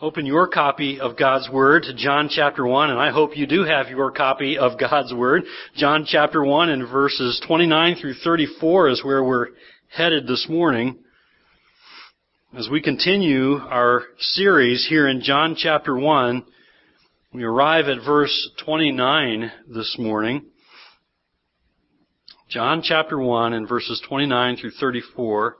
Open your copy of God's Word to John chapter 1, and I hope you do have your copy of God's Word. John chapter 1 and verses 29 through 34 is where we're headed this morning. As we continue our series here in John chapter 1, we arrive at verse 29 this morning. John chapter 1 and verses 29 through 34.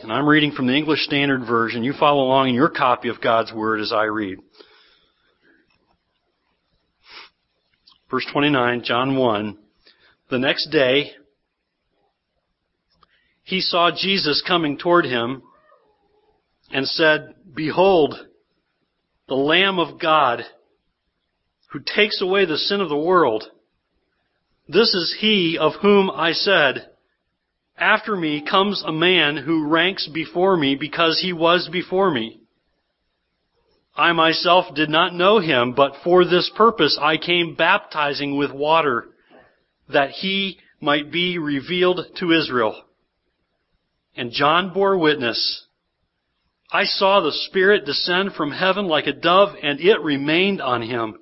And I'm reading from the English Standard Version. You follow along in your copy of God's Word as I read. Verse 29, John 1. The next day, he saw Jesus coming toward him and said, Behold, the Lamb of God who takes away the sin of the world. This is he of whom I said, after me comes a man who ranks before me because he was before me. I myself did not know him, but for this purpose I came baptizing with water, that he might be revealed to Israel. And John bore witness. I saw the Spirit descend from heaven like a dove, and it remained on him.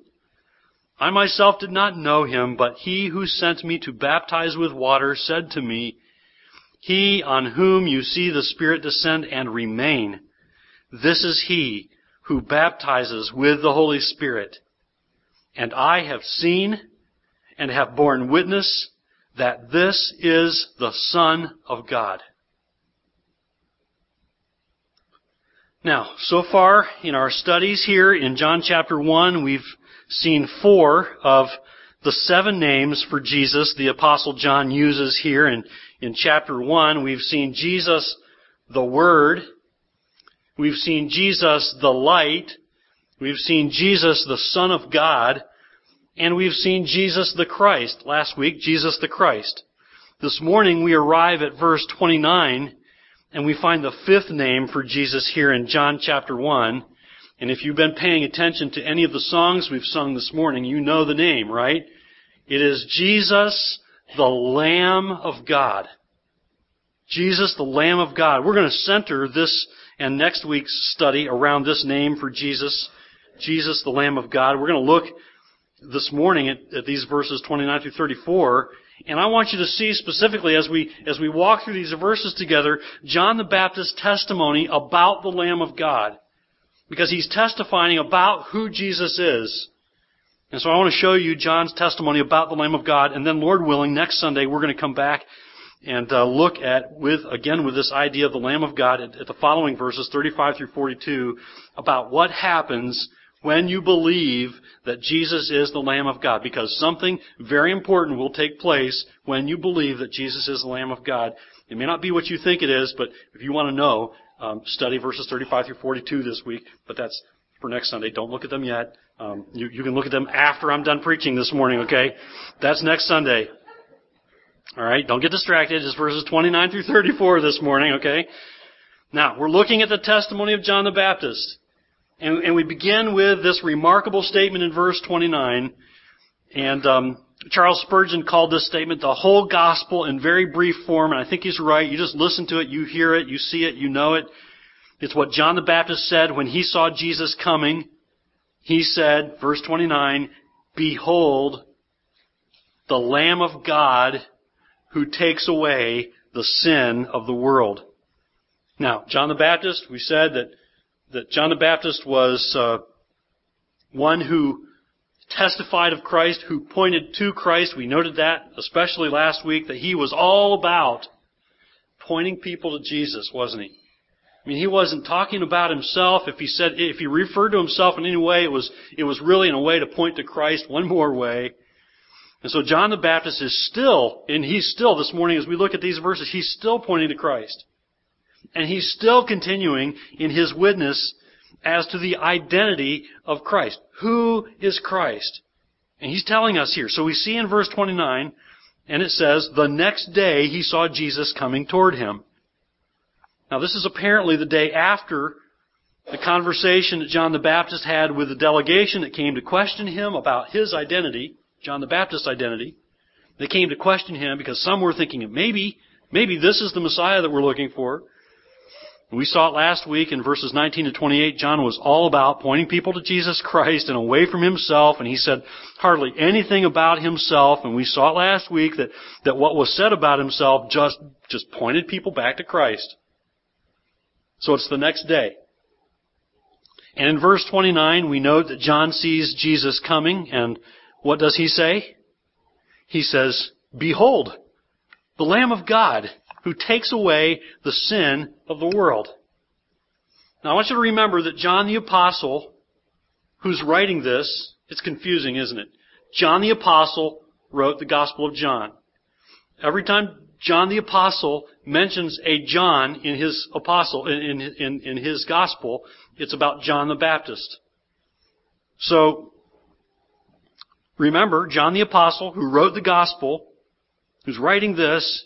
I myself did not know him, but he who sent me to baptize with water said to me, he on whom you see the Spirit descend and remain, this is he who baptizes with the Holy Spirit. And I have seen and have borne witness that this is the Son of God. Now, so far in our studies here in John chapter 1, we've seen four of the seven names for Jesus the apostle John uses here in in chapter 1, we've seen Jesus the Word. We've seen Jesus the Light. We've seen Jesus the Son of God. And we've seen Jesus the Christ. Last week, Jesus the Christ. This morning we arrive at verse 29 and we find the fifth name for Jesus here in John chapter 1. And if you've been paying attention to any of the songs we've sung this morning, you know the name, right? It is Jesus the Lamb of God. Jesus, the Lamb of God. We're going to center this and next week's study around this name for Jesus, Jesus, the Lamb of God. We're going to look this morning at, at these verses 29 through 34, and I want you to see specifically as we, as we walk through these verses together, John the Baptist's testimony about the Lamb of God. Because he's testifying about who Jesus is. And so I want to show you John's testimony about the Lamb of God, and then Lord willing, next Sunday we're going to come back and uh, look at, with again with this idea of the Lamb of God at, at the following verses 35 through 42 about what happens when you believe that Jesus is the Lamb of God. Because something very important will take place when you believe that Jesus is the Lamb of God. It may not be what you think it is, but if you want to know, um, study verses 35 through 42 this week. But that's for next Sunday. Don't look at them yet. Um, you, you can look at them after I'm done preaching this morning, okay? That's next Sunday. Alright, don't get distracted. It's verses 29 through 34 this morning, okay? Now, we're looking at the testimony of John the Baptist. And, and we begin with this remarkable statement in verse 29. And um, Charles Spurgeon called this statement the whole gospel in very brief form, and I think he's right. You just listen to it, you hear it, you see it, you know it. It's what John the Baptist said when he saw Jesus coming. He said, verse 29, Behold, the Lamb of God who takes away the sin of the world. Now, John the Baptist, we said that, that John the Baptist was uh, one who testified of Christ, who pointed to Christ. We noted that, especially last week, that he was all about pointing people to Jesus, wasn't he? I mean, he wasn't talking about himself. If he said, if he referred to himself in any way, it was, it was really in a way to point to Christ one more way. And so John the Baptist is still, and he's still this morning as we look at these verses, he's still pointing to Christ. And he's still continuing in his witness as to the identity of Christ. Who is Christ? And he's telling us here. So we see in verse 29, and it says, the next day he saw Jesus coming toward him. Now this is apparently the day after the conversation that John the Baptist had with the delegation that came to question him about his identity. John the Baptist's identity. They came to question him because some were thinking maybe, maybe this is the Messiah that we're looking for. We saw it last week in verses 19 to 28. John was all about pointing people to Jesus Christ and away from himself, and he said hardly anything about himself. And we saw it last week that, that what was said about himself just, just pointed people back to Christ. So it's the next day. And in verse 29, we note that John sees Jesus coming, and what does he say? He says, Behold, the Lamb of God who takes away the sin of the world. Now I want you to remember that John the Apostle, who's writing this, it's confusing, isn't it? John the Apostle wrote the Gospel of John. Every time John the Apostle mentions a John in his apostle, in, in, in his Gospel, it's about John the Baptist. So, remember, John the Apostle, who wrote the Gospel, who's writing this,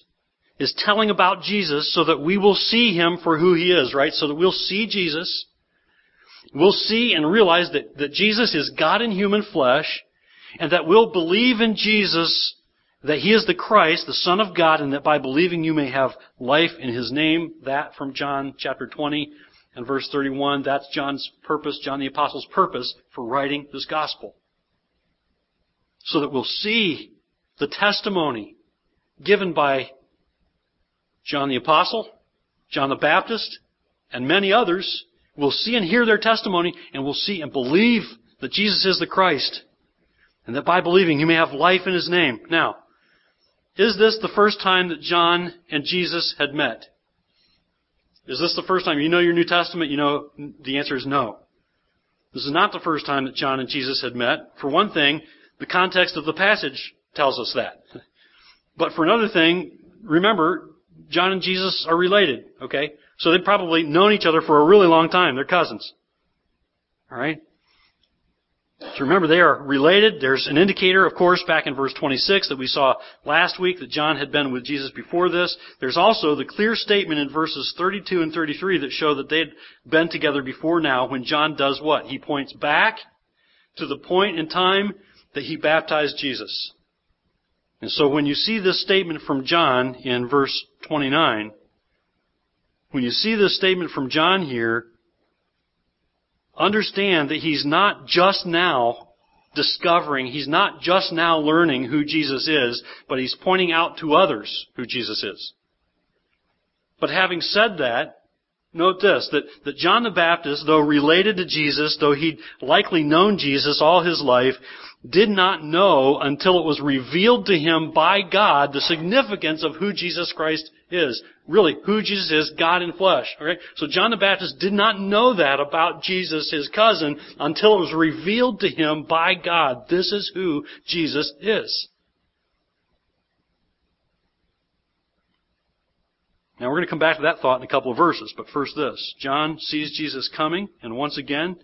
is telling about Jesus so that we will see Him for who He is, right? So that we'll see Jesus. We'll see and realize that, that Jesus is God in human flesh, and that we'll believe in Jesus that He is the Christ, the Son of God, and that by believing you may have life in His name. That from John chapter 20 and verse 31. That's John's purpose, John the Apostle's purpose for writing this gospel. So that we'll see the testimony given by John the Apostle, John the Baptist, and many others. We'll see and hear their testimony, and we'll see and believe that Jesus is the Christ. And that by believing you may have life in His name. Now, is this the first time that John and Jesus had met? Is this the first time? You know your New Testament? You know the answer is no. This is not the first time that John and Jesus had met. For one thing, the context of the passage tells us that. But for another thing, remember, John and Jesus are related, okay? So they've probably known each other for a really long time. They're cousins. Alright? So remember, they are related. There's an indicator, of course, back in verse 26 that we saw last week that John had been with Jesus before this. There's also the clear statement in verses 32 and 33 that show that they'd been together before now when John does what? He points back to the point in time that he baptized Jesus. And so when you see this statement from John in verse 29, when you see this statement from John here, understand that he's not just now discovering, he's not just now learning who Jesus is, but he's pointing out to others who Jesus is. But having said that, note this, that, that John the Baptist, though related to Jesus, though he'd likely known Jesus all his life, did not know until it was revealed to him by God the significance of who Jesus Christ is. Really, who Jesus is, God in flesh. Okay? So John the Baptist did not know that about Jesus, his cousin, until it was revealed to him by God. This is who Jesus is. Now we're going to come back to that thought in a couple of verses, but first this. John sees Jesus coming, and once again,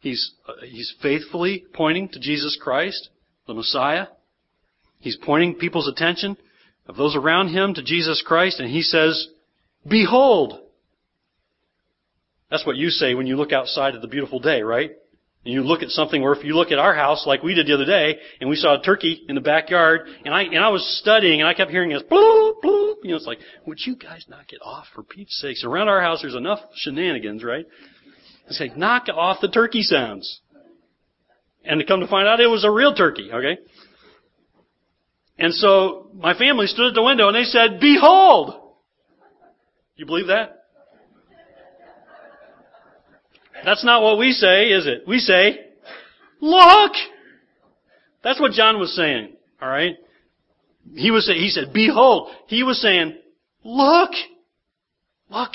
He's, uh, he's faithfully pointing to Jesus Christ, the Messiah. He's pointing people's attention of those around him to Jesus Christ, and he says, Behold! That's what you say when you look outside at the beautiful day, right? And you look at something, or if you look at our house like we did the other day, and we saw a turkey in the backyard, and I, and I was studying, and I kept hearing this, bloop, bloop, you know, it's like, would you guys knock it off for Pete's sakes? Around our house there's enough shenanigans, right? I say, knock off the turkey sounds. And to come to find out it was a real turkey, okay? And so my family stood at the window and they said, Behold! You believe that? That's not what we say, is it? We say, Look! That's what John was saying, alright? He was he said, Behold! He was saying, Look! Look!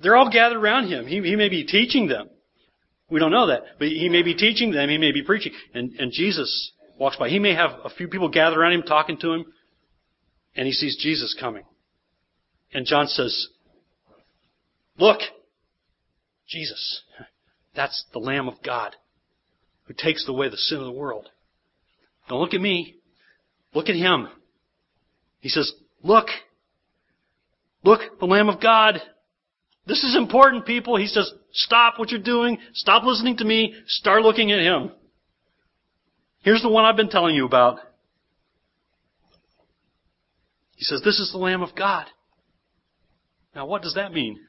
They're all gathered around him. He, he may be teaching them. We don't know that. But he may be teaching them. He may be preaching. And, and Jesus walks by. He may have a few people gathered around him talking to him. And he sees Jesus coming. And John says, Look! Jesus. That's the Lamb of God who takes away the sin of the world. Don't look at me. Look at him. He says, Look! Look, the Lamb of God this is important, people. He says, stop what you're doing. Stop listening to me. Start looking at Him. Here's the one I've been telling you about. He says, this is the Lamb of God. Now what does that mean?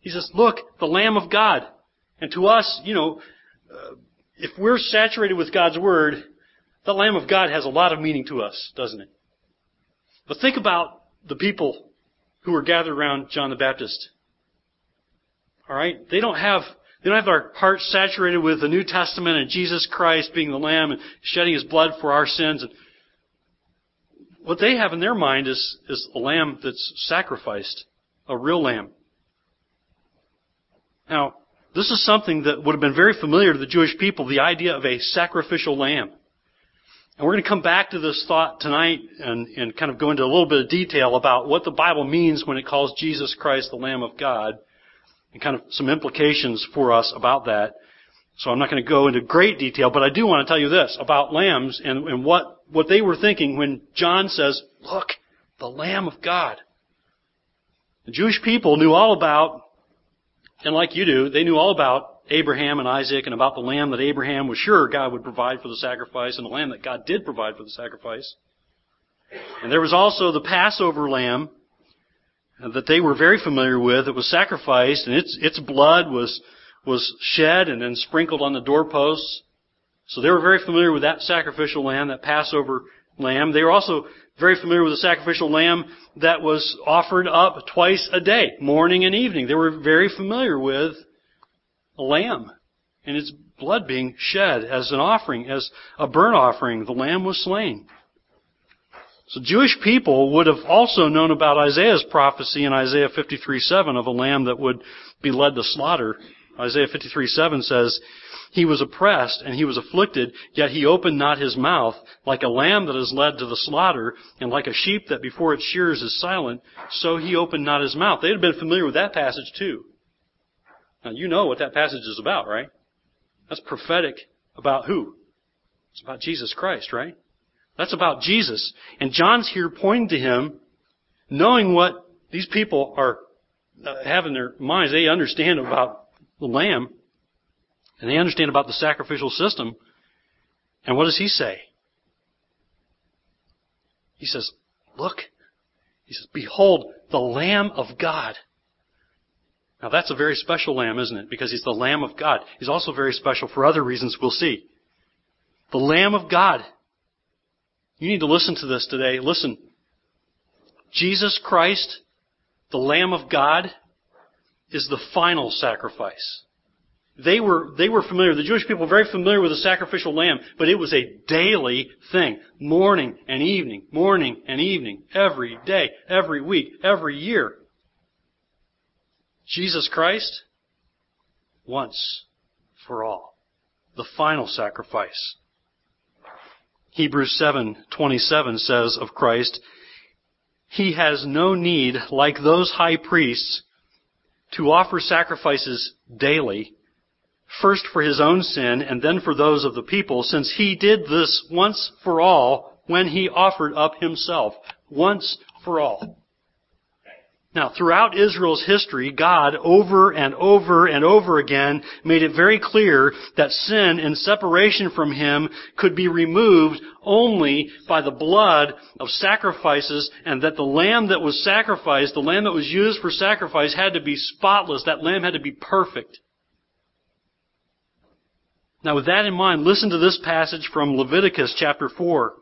He says, look, the Lamb of God. And to us, you know, uh, if we're saturated with God's Word, the Lamb of God has a lot of meaning to us, doesn't it? But think about the people who were gathered around John the Baptist. Alright? They don't have they don't have their hearts saturated with the New Testament and Jesus Christ being the Lamb and shedding His blood for our sins. And what they have in their mind is, is a lamb that's sacrificed, a real lamb. Now, this is something that would have been very familiar to the Jewish people, the idea of a sacrificial lamb. And we're going to come back to this thought tonight and, and kind of go into a little bit of detail about what the Bible means when it calls Jesus Christ the Lamb of God and kind of some implications for us about that. So I'm not going to go into great detail, but I do want to tell you this about lambs and, and what, what they were thinking when John says, look, the Lamb of God. The Jewish people knew all about, and like you do, they knew all about Abraham and Isaac and about the lamb that Abraham was sure God would provide for the sacrifice and the lamb that God did provide for the sacrifice. And there was also the Passover lamb that they were very familiar with. It was sacrificed, and its its blood was was shed and then sprinkled on the doorposts. So they were very familiar with that sacrificial lamb, that Passover lamb. They were also very familiar with the sacrificial lamb that was offered up twice a day, morning and evening. They were very familiar with a lamb and its blood being shed as an offering, as a burnt offering. The lamb was slain. So Jewish people would have also known about Isaiah's prophecy in Isaiah 53:7 of a lamb that would be led to slaughter. Isaiah 53:7 says, He was oppressed and he was afflicted, yet he opened not his mouth, like a lamb that is led to the slaughter, and like a sheep that before its shears is silent, so he opened not his mouth. They'd have been familiar with that passage too. Now you know what that passage is about, right? That's prophetic about who? It's about Jesus Christ, right? That's about Jesus. And John's here pointing to him, knowing what these people are uh, have in their minds. They understand about the Lamb, and they understand about the sacrificial system. And what does he say? He says, Look. He says, Behold, the Lamb of God. Now that's a very special lamb, isn't it? Because he's the Lamb of God. He's also very special for other reasons we'll see. The Lamb of God you need to listen to this today. Listen. Jesus Christ, the Lamb of God, is the final sacrifice. They were, they were familiar, the Jewish people were very familiar with the sacrificial lamb, but it was a daily thing. Morning and evening, morning and evening, every day, every week, every year. Jesus Christ, once for all. The final sacrifice. Hebrews 7:27 says of Christ, He has no need, like those high priests, to offer sacrifices daily, first for his own sin and then for those of the people, since he did this once for all when he offered up himself, once for all. Now, throughout Israel's history, God over and over and over again made it very clear that sin and separation from Him could be removed only by the blood of sacrifices and that the lamb that was sacrificed, the lamb that was used for sacrifice had to be spotless. That lamb had to be perfect. Now with that in mind, listen to this passage from Leviticus chapter 4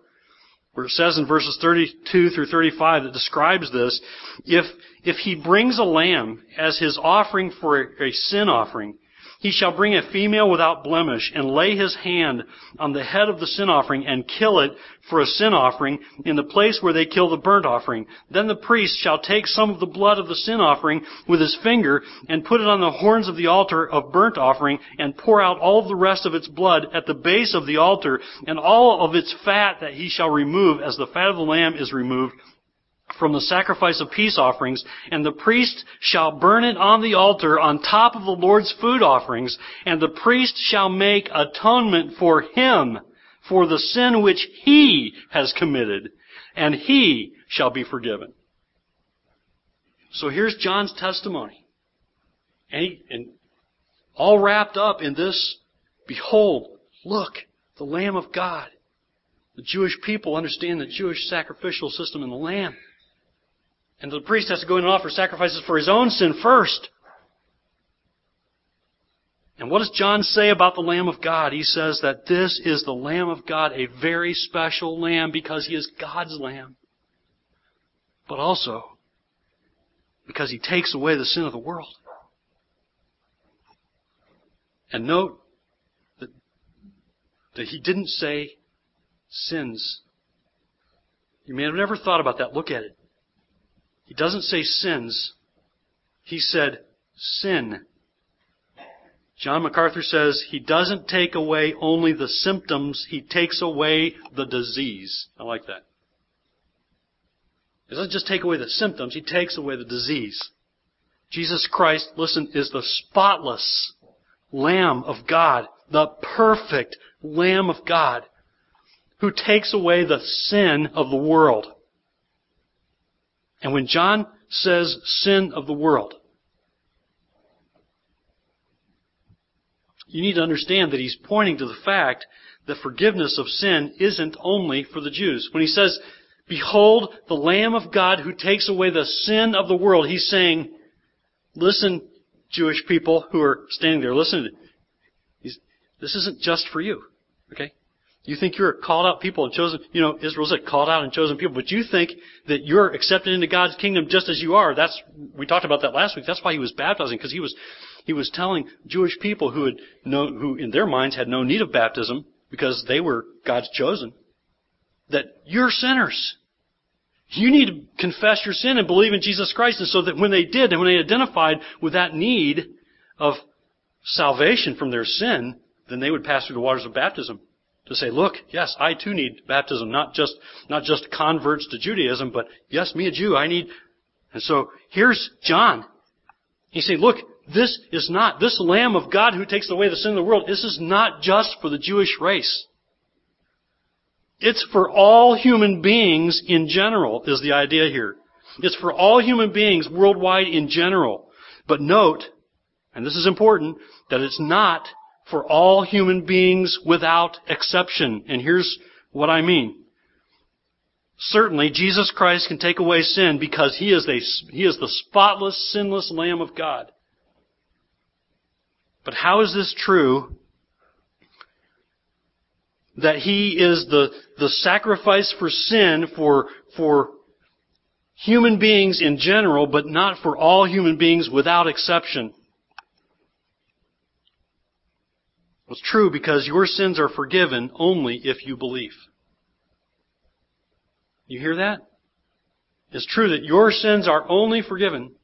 where it says in verses 32 through 35 that describes this, if, if he brings a lamb as his offering for a, sin offering, he shall bring a female without blemish and lay his hand on the head of the sin offering and kill it for a sin offering in the place where they kill the burnt offering. Then the priest shall take some of the blood of the sin offering with his finger and put it on the horns of the altar of burnt offering and pour out all the rest of its blood at the base of the altar and all of its fat that he shall remove as the fat of the lamb is removed from the sacrifice of peace offerings, and the priest shall burn it on the altar on top of the Lord's food offerings, and the priest shall make atonement for him for the sin which he has committed, and he shall be forgiven. So here's John's testimony. And, he, and all wrapped up in this, behold, look, the Lamb of God. The Jewish people understand the Jewish sacrificial system in the Lamb. And the priest has to go in and offer sacrifices for his own sin first. And what does John say about the Lamb of God? He says that this is the Lamb of God, a very special Lamb because he is God's Lamb. But also because he takes away the sin of the world. And note that, that he didn't say sins. You may have never thought about that. Look at it. He doesn't say sins. He said sin. John MacArthur says he doesn't take away only the symptoms, he takes away the disease. I like that. He doesn't just take away the symptoms, he takes away the disease. Jesus Christ, listen, is the spotless Lamb of God, the perfect Lamb of God, who takes away the sin of the world. And when John says sin of the world, you need to understand that he's pointing to the fact that forgiveness of sin isn't only for the Jews. When he says, Behold the Lamb of God who takes away the sin of the world, he's saying, listen, Jewish people who are standing there, listen, this isn't just for you. Okay? You think you're a called out people and chosen, you know, Israel's a called out and chosen people, but you think that you're accepted into God's kingdom just as you are. That's, we talked about that last week. That's why he was baptizing, because he was, he was telling Jewish people who had no, who in their minds had no need of baptism, because they were God's chosen, that you're sinners. You need to confess your sin and believe in Jesus Christ. And so that when they did, and when they identified with that need of salvation from their sin, then they would pass through the waters of baptism to say, look, yes, I too need baptism, not just, not just converts to Judaism, but yes, me a Jew, I need. And so here's John. He's saying, look, this is not, this Lamb of God who takes away the sin of the world, this is not just for the Jewish race. It's for all human beings in general, is the idea here. It's for all human beings worldwide in general. But note, and this is important, that it's not for all human beings without exception. And here's what I mean. Certainly, Jesus Christ can take away sin because He is, a, he is the spotless, sinless Lamb of God. But how is this true that He is the, the sacrifice for sin for, for human beings in general, but not for all human beings without exception? It's true because your sins are forgiven only if you believe. You hear that? It's true that your sins are only forgiven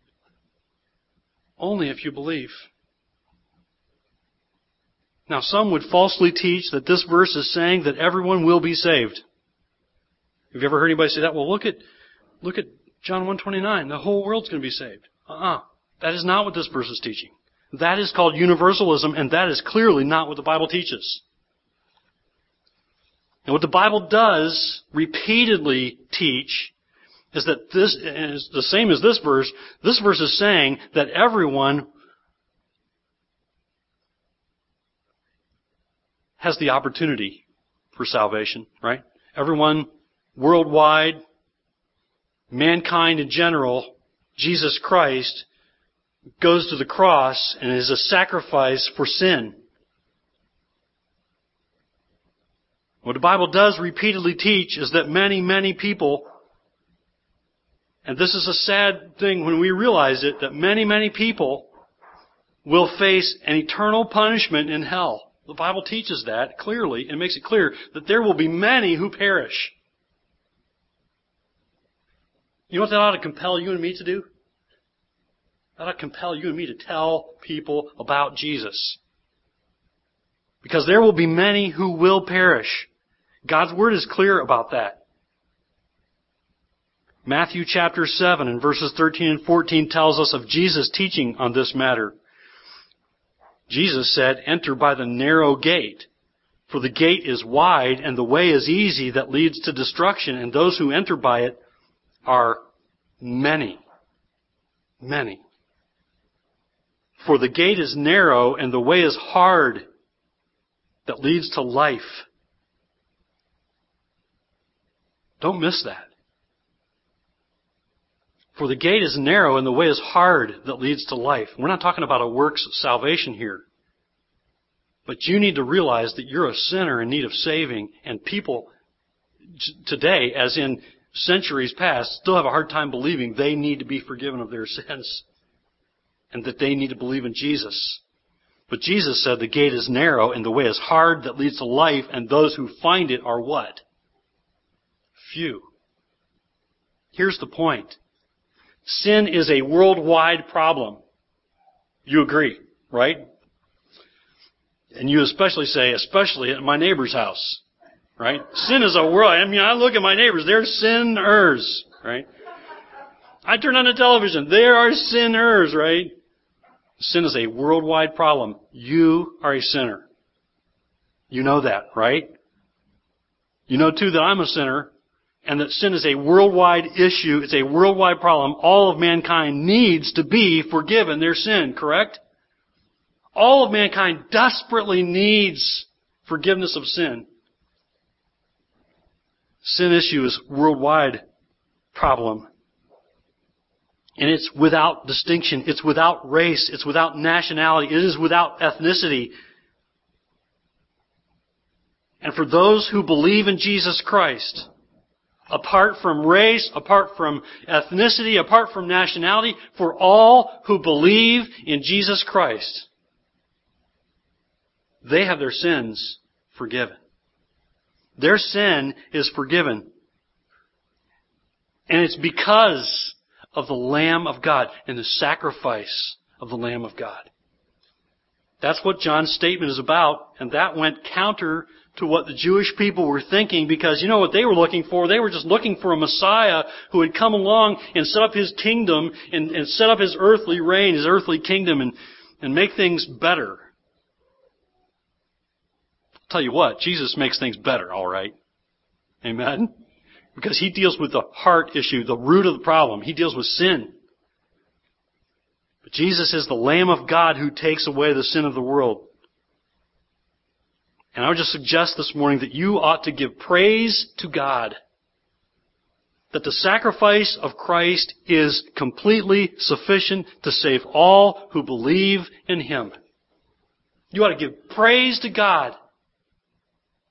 only if you believe. Now, some would falsely teach that this verse is saying that everyone will be saved. Have you ever heard anybody say that? Well, look at, look at John 129. The whole world's going to be saved. Uh-uh. That is not what this verse is teaching. That is called universalism, and that is clearly not what the Bible teaches. And what the Bible does repeatedly teach is that this is the same as this verse. This verse is saying that everyone has the opportunity for salvation, right? Everyone worldwide, mankind in general, Jesus Christ goes to the cross and is a sacrifice for sin. What the Bible does repeatedly teach is that many, many people, and this is a sad thing when we realize it, that many, many people will face an eternal punishment in hell. The Bible teaches that clearly and makes it clear that there will be many who perish. You know what that ought to compel you and me to do? That ought to compel you and me to tell people about Jesus. Because there will be many who will perish. God's Word is clear about that. Matthew chapter 7 and verses 13 and 14 tells us of Jesus teaching on this matter. Jesus said, enter by the narrow gate. For the gate is wide and the way is easy that leads to destruction and those who enter by it are many. Many. For the gate is narrow and the way is hard that leads to life. Don't miss that. For the gate is narrow and the way is hard that leads to life. We're not talking about a works salvation here. But you need to realize that you're a sinner in need of saving, and people today, as in centuries past, still have a hard time believing they need to be forgiven of their sins, and that they need to believe in Jesus. But Jesus said the gate is narrow and the way is hard that leads to life, and those who find it are what? Few. Here's the point. Sin is a worldwide problem. You agree, right? And you especially say, especially at my neighbor's house. Right? Sin is a world. I mean, I look at my neighbors, they're sinners, right? I turn on the television, there are sinners, right? Sin is a worldwide problem. You are a sinner. You know that, right? You know too that I'm a sinner and that sin is a worldwide issue. It's a worldwide problem. All of mankind needs to be forgiven their sin, correct? All of mankind desperately needs forgiveness of sin. Sin issue is worldwide problem. And it's without distinction. It's without race. It's without nationality. It is without ethnicity. And for those who believe in Jesus Christ, apart from race, apart from ethnicity, apart from nationality, for all who believe in Jesus Christ, they have their sins forgiven. Their sin is forgiven. And it's because of the Lamb of God and the sacrifice of the Lamb of God. That's what John's statement is about, and that went counter to what the Jewish people were thinking because you know what they were looking for? They were just looking for a Messiah who would come along and set up his kingdom and, and set up his earthly reign, his earthly kingdom and, and make things better. I'll tell you what, Jesus makes things better, alright. Amen? Because he deals with the heart issue, the root of the problem. He deals with sin. But Jesus is the Lamb of God who takes away the sin of the world. And I would just suggest this morning that you ought to give praise to God. That the sacrifice of Christ is completely sufficient to save all who believe in Him. You ought to give praise to God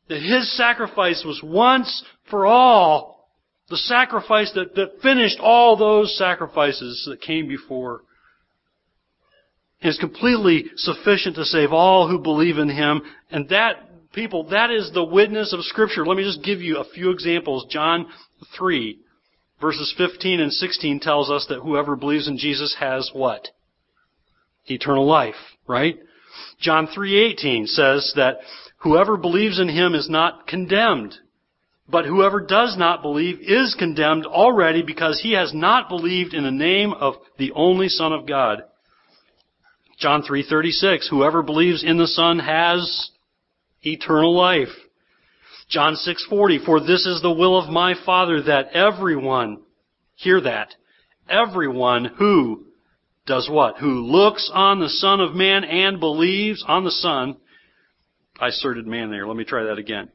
that His sacrifice was once for all the sacrifice that, that finished all those sacrifices that came before is completely sufficient to save all who believe in Him. And that people, that is the witness of Scripture. Let me just give you a few examples. John 3, verses 15 and 16 tells us that whoever believes in Jesus has what? Eternal life, right? John 3:18 says that whoever believes in him is not condemned, but whoever does not believe is condemned already because he has not believed in the name of the only Son of God. John 3:36 Whoever believes in the Son has eternal life. John 6:40 For this is the will of my Father that everyone hear that everyone who does what? Who looks on the Son of Man and believes on the Son. I asserted man there. Let me try that again.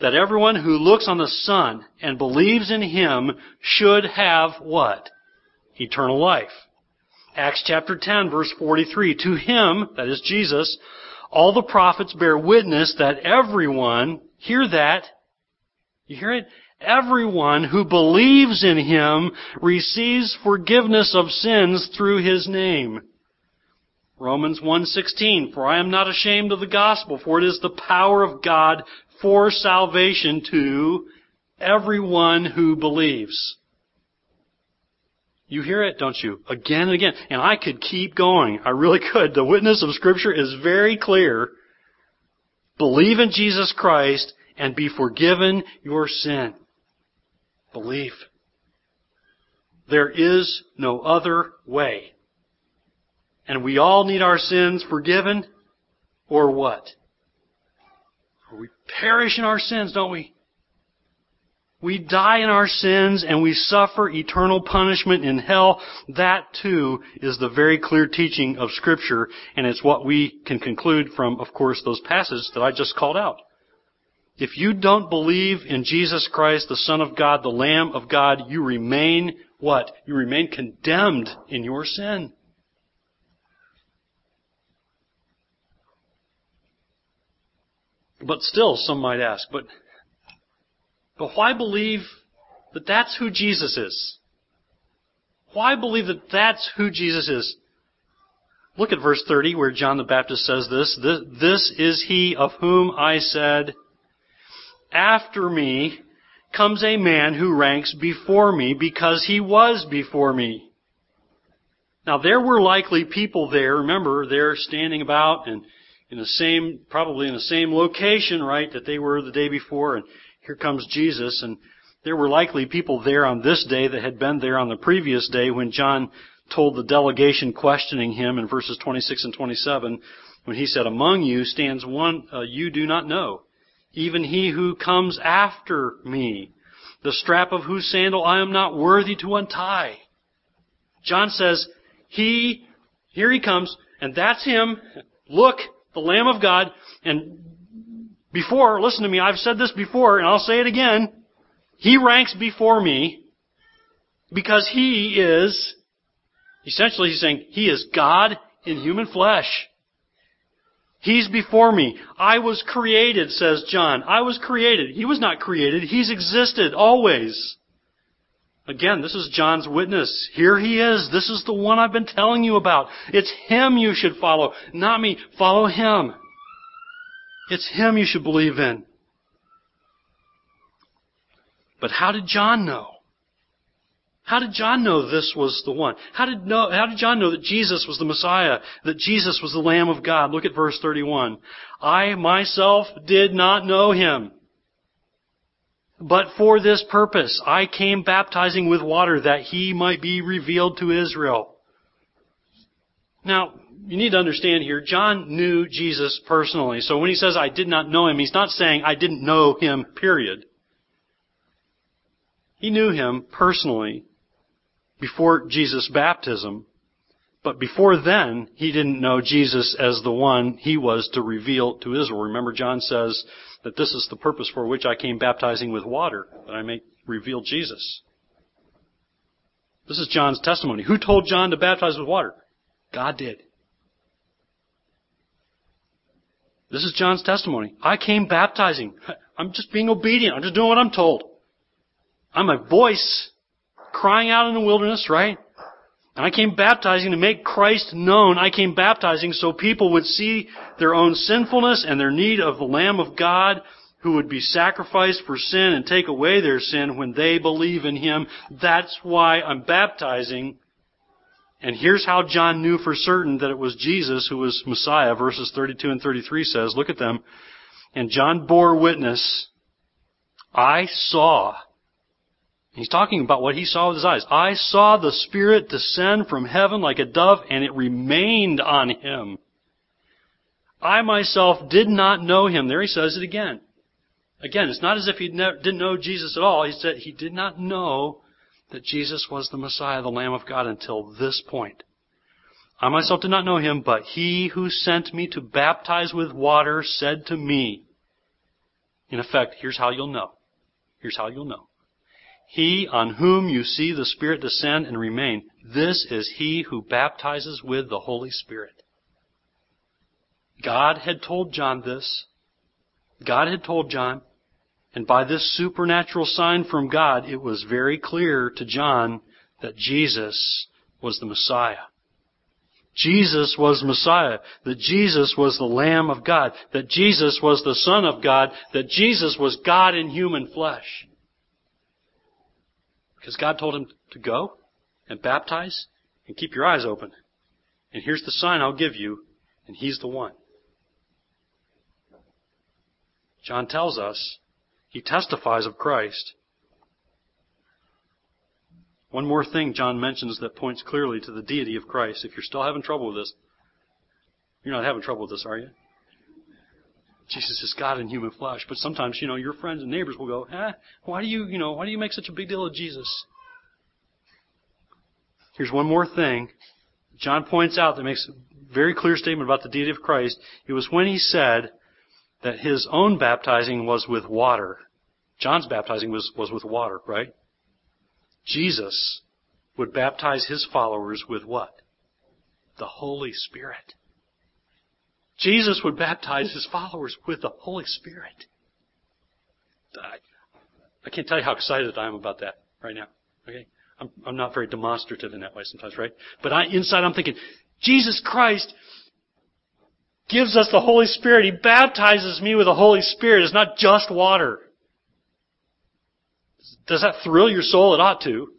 That everyone who looks on the Son and believes in Him should have what? Eternal life. Acts chapter 10 verse 43. To Him, that is Jesus, all the prophets bear witness that everyone, hear that, you hear it? Everyone who believes in Him receives forgiveness of sins through His name. Romans 1:16 For I am not ashamed of the gospel for it is the power of God for salvation to everyone who believes. You hear it, don't you? Again and again. And I could keep going. I really could. The witness of scripture is very clear. Believe in Jesus Christ and be forgiven your sin. Believe. There is no other way. And we all need our sins forgiven, or what? Perish in our sins, don't we? We die in our sins and we suffer eternal punishment in hell. That too is the very clear teaching of scripture and it's what we can conclude from, of course, those passages that I just called out. If you don't believe in Jesus Christ, the Son of God, the Lamb of God, you remain what? You remain condemned in your sin. But still, some might ask, but, but why believe that that's who Jesus is? Why believe that that's who Jesus is? Look at verse 30 where John the Baptist says this. This is he of whom I said, after me comes a man who ranks before me because he was before me. Now there were likely people there, remember, they're standing about and in the same, probably in the same location, right, that they were the day before, and here comes Jesus, and there were likely people there on this day that had been there on the previous day when John told the delegation questioning him in verses 26 and 27, when he said, Among you stands one uh, you do not know, even he who comes after me, the strap of whose sandal I am not worthy to untie. John says, He, here he comes, and that's him. Look, the Lamb of God. And before, listen to me, I've said this before, and I'll say it again. He ranks before me because he is, essentially he's saying, he is God in human flesh. He's before me. I was created, says John. I was created. He was not created. He's existed always. Again, this is John's witness. Here he is. This is the one I've been telling you about. It's him you should follow, not me. Follow him. It's him you should believe in. But how did John know? How did John know this was the one? How did, know, how did John know that Jesus was the Messiah, that Jesus was the Lamb of God? Look at verse 31. I myself did not know him. But for this purpose, I came baptizing with water that he might be revealed to Israel. Now, you need to understand here, John knew Jesus personally. So when he says, I did not know him, he's not saying, I didn't know him, period. He knew him personally before Jesus' baptism, but before then, he didn't know Jesus as the one he was to reveal to Israel. Remember, John says that this is the purpose for which I came baptizing with water, that I may reveal Jesus. This is John's testimony. Who told John to baptize with water? God did. This is John's testimony. I came baptizing. I'm just being obedient. I'm just doing what I'm told. I'm a voice crying out in the wilderness, right? And I came baptizing to make Christ known. I came baptizing so people would see their own sinfulness and their need of the Lamb of God who would be sacrificed for sin and take away their sin when they believe in Him. That's why I'm baptizing. And here's how John knew for certain that it was Jesus who was Messiah. Verses 32 and 33 says, look at them. And John bore witness, I saw He's talking about what he saw with his eyes. I saw the Spirit descend from heaven like a dove, and it remained on him. I myself did not know him. There he says it again. Again, it's not as if he didn't know Jesus at all. He said he did not know that Jesus was the Messiah, the Lamb of God, until this point. I myself did not know him, but he who sent me to baptize with water said to me, in effect, here's how you'll know. Here's how you'll know. He on whom you see the Spirit descend and remain, this is he who baptizes with the Holy Spirit. God had told John this. God had told John. And by this supernatural sign from God, it was very clear to John that Jesus was the Messiah. Jesus was Messiah, that Jesus was the Lamb of God, that Jesus was the Son of God, that Jesus was God in human flesh. Because God told him to go and baptize and keep your eyes open. And here's the sign I'll give you, and he's the one. John tells us, he testifies of Christ. One more thing John mentions that points clearly to the deity of Christ. If you're still having trouble with this, you're not having trouble with this, are you? Jesus is God in human flesh. But sometimes, you know, your friends and neighbors will go, eh, why do you, you know, why do you make such a big deal of Jesus? Here's one more thing. John points out that makes a very clear statement about the deity of Christ. It was when he said that his own baptizing was with water. John's baptizing was, was with water, right? Jesus would baptize his followers with what? The Holy Spirit. Jesus would baptize his followers with the Holy Spirit. I, I can't tell you how excited I am about that right now. Okay? I'm, I'm not very demonstrative in that way sometimes, right? But I, inside I'm thinking, Jesus Christ gives us the Holy Spirit. He baptizes me with the Holy Spirit. It's not just water. Does that thrill your soul? It ought to.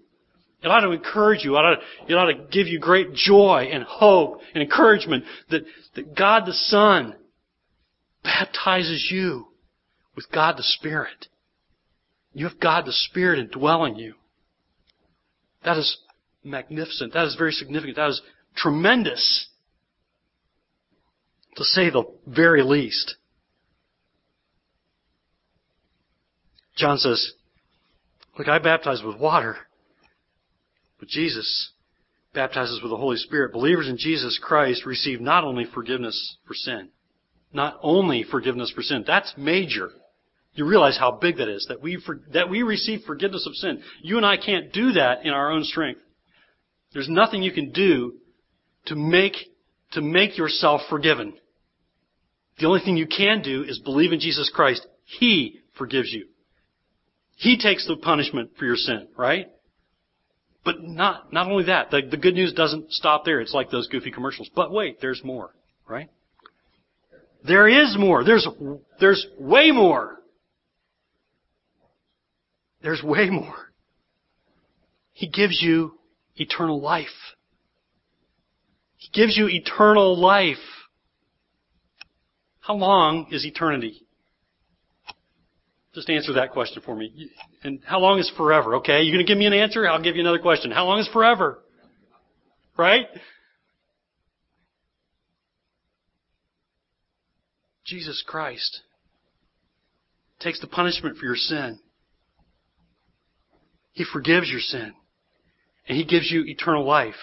It ought to encourage you. It ought to, it ought to give you great joy and hope and encouragement that, that God the Son baptizes you with God the Spirit. You have God the Spirit indwelling you. That is magnificent. That is very significant. That is tremendous. To say the very least. John says, Look, I baptize with water, but Jesus baptizes with the Holy Spirit. Believers in Jesus Christ receive not only forgiveness for sin, not only forgiveness for sin. That's major. You realize how big that is, that we, for, that we receive forgiveness of sin. You and I can't do that in our own strength. There's nothing you can do to make, to make yourself forgiven. The only thing you can do is believe in Jesus Christ. He forgives you. He takes the punishment for your sin, right? But not, not only that, the, the good news doesn't stop there. It's like those goofy commercials. But wait, there's more, right? There is more. There's, there's way more. There's way more. He gives you eternal life. He gives you eternal life. How long is eternity? Just answer that question for me. And how long is forever? Okay, you're going to give me an answer? I'll give you another question. How long is forever? Right? Jesus Christ takes the punishment for your sin. He forgives your sin. And He gives you eternal life.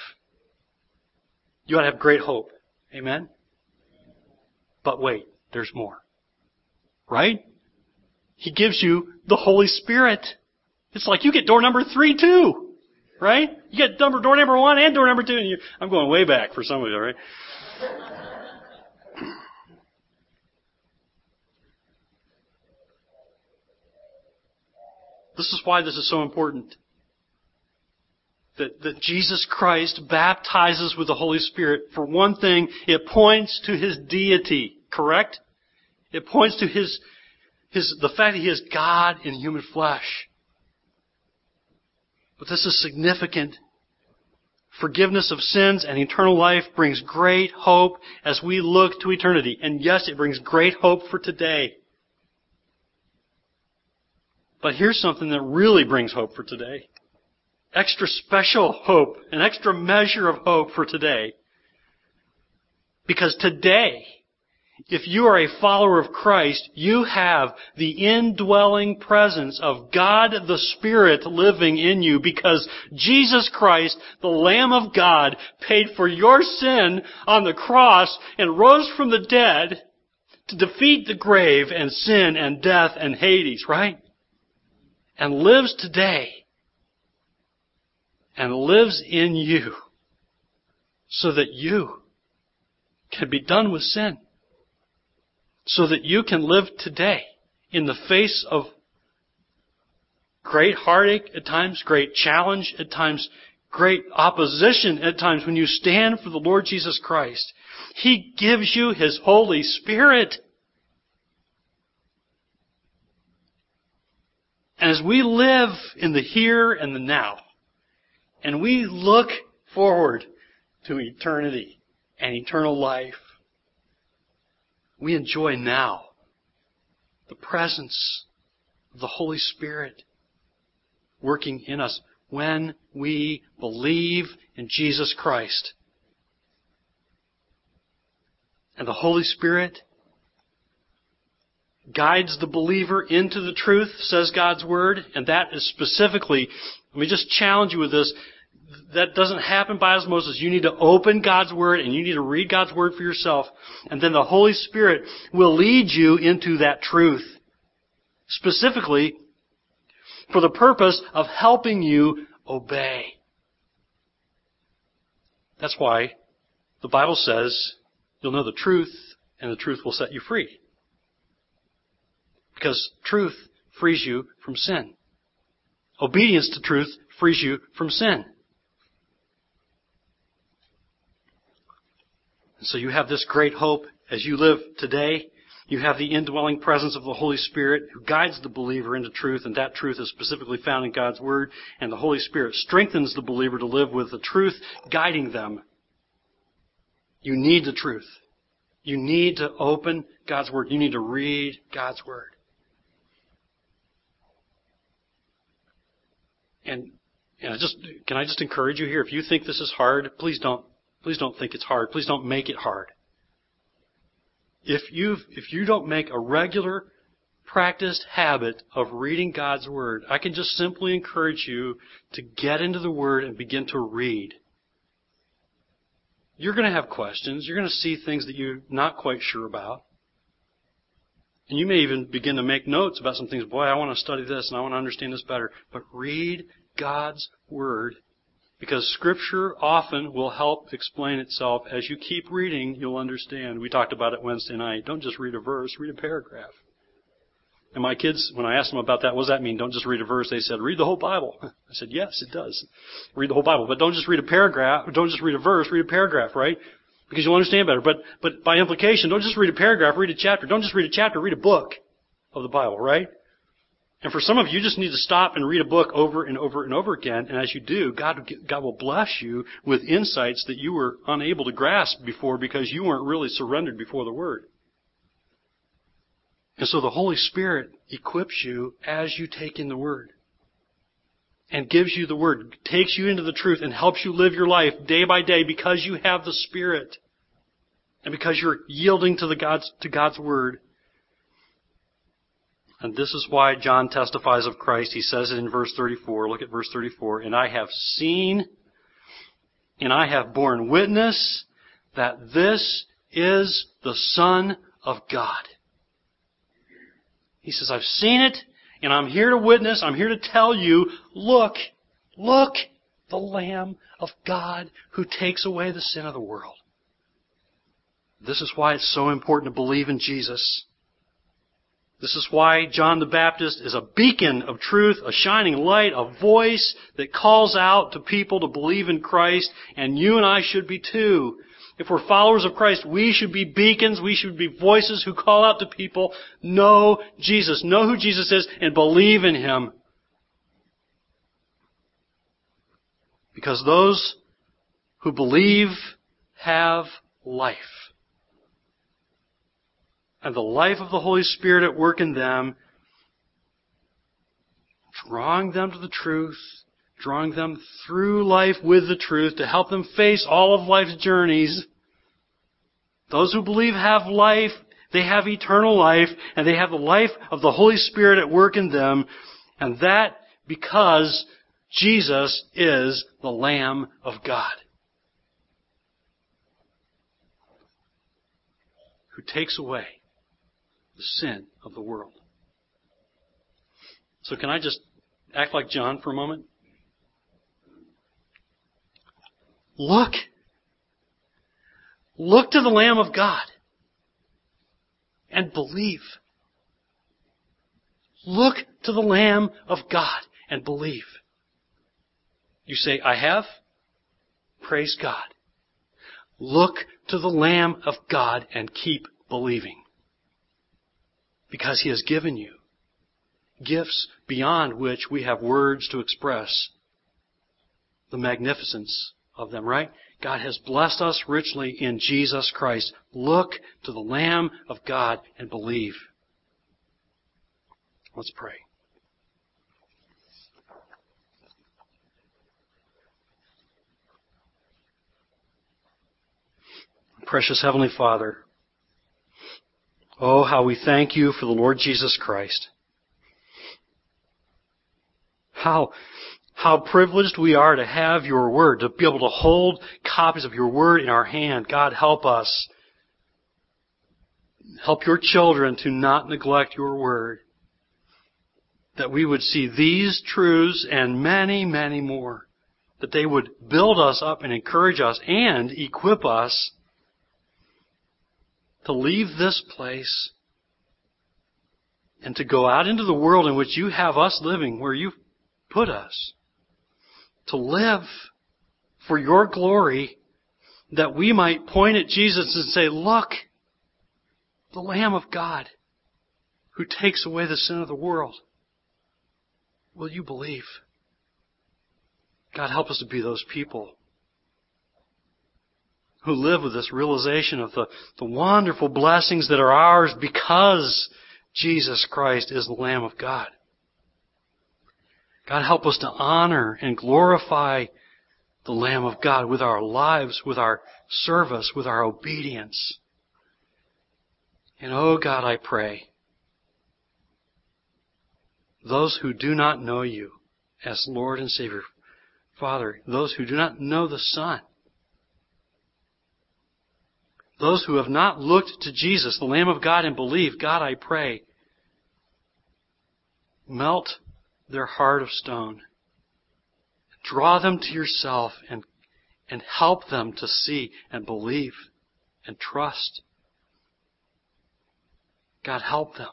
You ought to have great hope. Amen? But wait, there's more. Right? He gives you the Holy Spirit. It's like you get door number three too. Right? You get number, door number one and door number two. And you, I'm going way back for some of you, right? This is why this is so important. That, that Jesus Christ baptizes with the Holy Spirit. For one thing, it points to His deity, correct? It points to His, His, the fact that He is God in human flesh. But this is significant. Forgiveness of sins and eternal life brings great hope as we look to eternity. And yes, it brings great hope for today. But here's something that really brings hope for today. Extra special hope, an extra measure of hope for today. Because today, if you are a follower of Christ, you have the indwelling presence of God the Spirit living in you because Jesus Christ, the Lamb of God, paid for your sin on the cross and rose from the dead to defeat the grave and sin and death and Hades, right? and lives today and lives in you so that you can be done with sin. So that you can live today in the face of great heartache at times, great challenge at times, great opposition at times when you stand for the Lord Jesus Christ. He gives you His Holy Spirit. As we live in the here and the now, and we look forward to eternity and eternal life, we enjoy now the presence of the Holy Spirit working in us when we believe in Jesus Christ. And the Holy Spirit guides the believer into the truth, says God's Word, and that is specifically, let me just challenge you with this, that doesn't happen by osmosis. You need to open God's Word and you need to read God's Word for yourself, and then the Holy Spirit will lead you into that truth. Specifically, for the purpose of helping you obey. That's why the Bible says you'll know the truth and the truth will set you free. Because truth frees you from sin. Obedience to truth frees you from sin. And so you have this great hope as you live today. You have the indwelling presence of the Holy Spirit who guides the believer into truth, and that truth is specifically found in God's Word. And the Holy Spirit strengthens the believer to live with the truth guiding them. You need the truth. You need to open God's Word. You need to read God's Word. And, and I just, can I just encourage you here? If you think this is hard, please don't, please don't think it's hard. Please don't make it hard. If you if you don't make a regular practiced habit of reading God's Word, I can just simply encourage you to get into the Word and begin to read. You're going to have questions. You're going to see things that you're not quite sure about. And you may even begin to make notes about some things. Boy, I want to study this and I want to understand this better. But read God's Word because scripture often will help explain itself. As you keep reading, you'll understand. We talked about it Wednesday night. Don't just read a verse, read a paragraph. And my kids, when I asked them about that, what does that mean? Don't just read a verse. They said, read the whole Bible. I said, yes, it does. Read the whole Bible. But don't just read a paragraph, don't just read a verse, read a paragraph, right? Because you'll understand better. But, but by implication, don't just read a paragraph, read a chapter. Don't just read a chapter, read a book of the Bible, right? And for some of you, you just need to stop and read a book over and over and over again. And as you do, God, God will bless you with insights that you were unable to grasp before because you weren't really surrendered before the Word. And so the Holy Spirit equips you as you take in the Word. And gives you the Word, takes you into the truth and helps you live your life day by day because you have the Spirit. And because you're yielding to the God's, to God's Word. And this is why John testifies of Christ. He says it in verse 34. Look at verse 34. And I have seen and I have borne witness that this is the Son of God. He says, I've seen it and I'm here to witness. I'm here to tell you, look, look, the Lamb of God who takes away the sin of the world. This is why it's so important to believe in Jesus. This is why John the Baptist is a beacon of truth, a shining light, a voice that calls out to people to believe in Christ, and you and I should be too. If we're followers of Christ, we should be beacons, we should be voices who call out to people, know Jesus, know who Jesus is, and believe in Him. Because those who believe have life and the life of the Holy Spirit at work in them, drawing them to the truth, drawing them through life with the truth to help them face all of life's journeys. Those who believe have life, they have eternal life, and they have the life of the Holy Spirit at work in them, and that because Jesus is the Lamb of God. Who takes away the sin of the world. So can I just act like John for a moment? Look. Look to the Lamb of God and believe. Look to the Lamb of God and believe. You say, I have? Praise God. Look to the Lamb of God and keep believing. Because He has given you gifts beyond which we have words to express the magnificence of them, right? God has blessed us richly in Jesus Christ. Look to the Lamb of God and believe. Let's pray. Precious Heavenly Father, Oh, how we thank you for the Lord Jesus Christ. How, how privileged we are to have your word, to be able to hold copies of your word in our hand. God, help us. Help your children to not neglect your word. That we would see these truths and many, many more. That they would build us up and encourage us and equip us to leave this place and to go out into the world in which you have us living, where you've put us, to live for your glory, that we might point at Jesus and say, look, the Lamb of God who takes away the sin of the world. Will you believe? God help us to be those people who live with this realization of the, the wonderful blessings that are ours because Jesus Christ is the Lamb of God. God help us to honor and glorify the Lamb of God with our lives, with our service, with our obedience. And oh God, I pray, those who do not know you as Lord and Savior, Father, those who do not know the Son, those who have not looked to Jesus, the Lamb of God, and believed, God, I pray, melt their heart of stone. Draw them to yourself and, and help them to see and believe and trust. God, help them.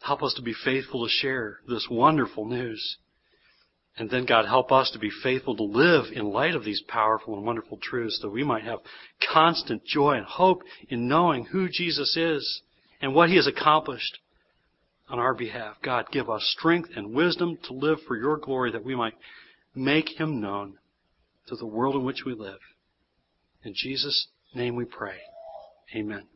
Help us to be faithful to share this wonderful news. And then God help us to be faithful to live in light of these powerful and wonderful truths that we might have constant joy and hope in knowing who Jesus is and what He has accomplished on our behalf. God, give us strength and wisdom to live for your glory that we might make him known to the world in which we live. In Jesus' name we pray. Amen.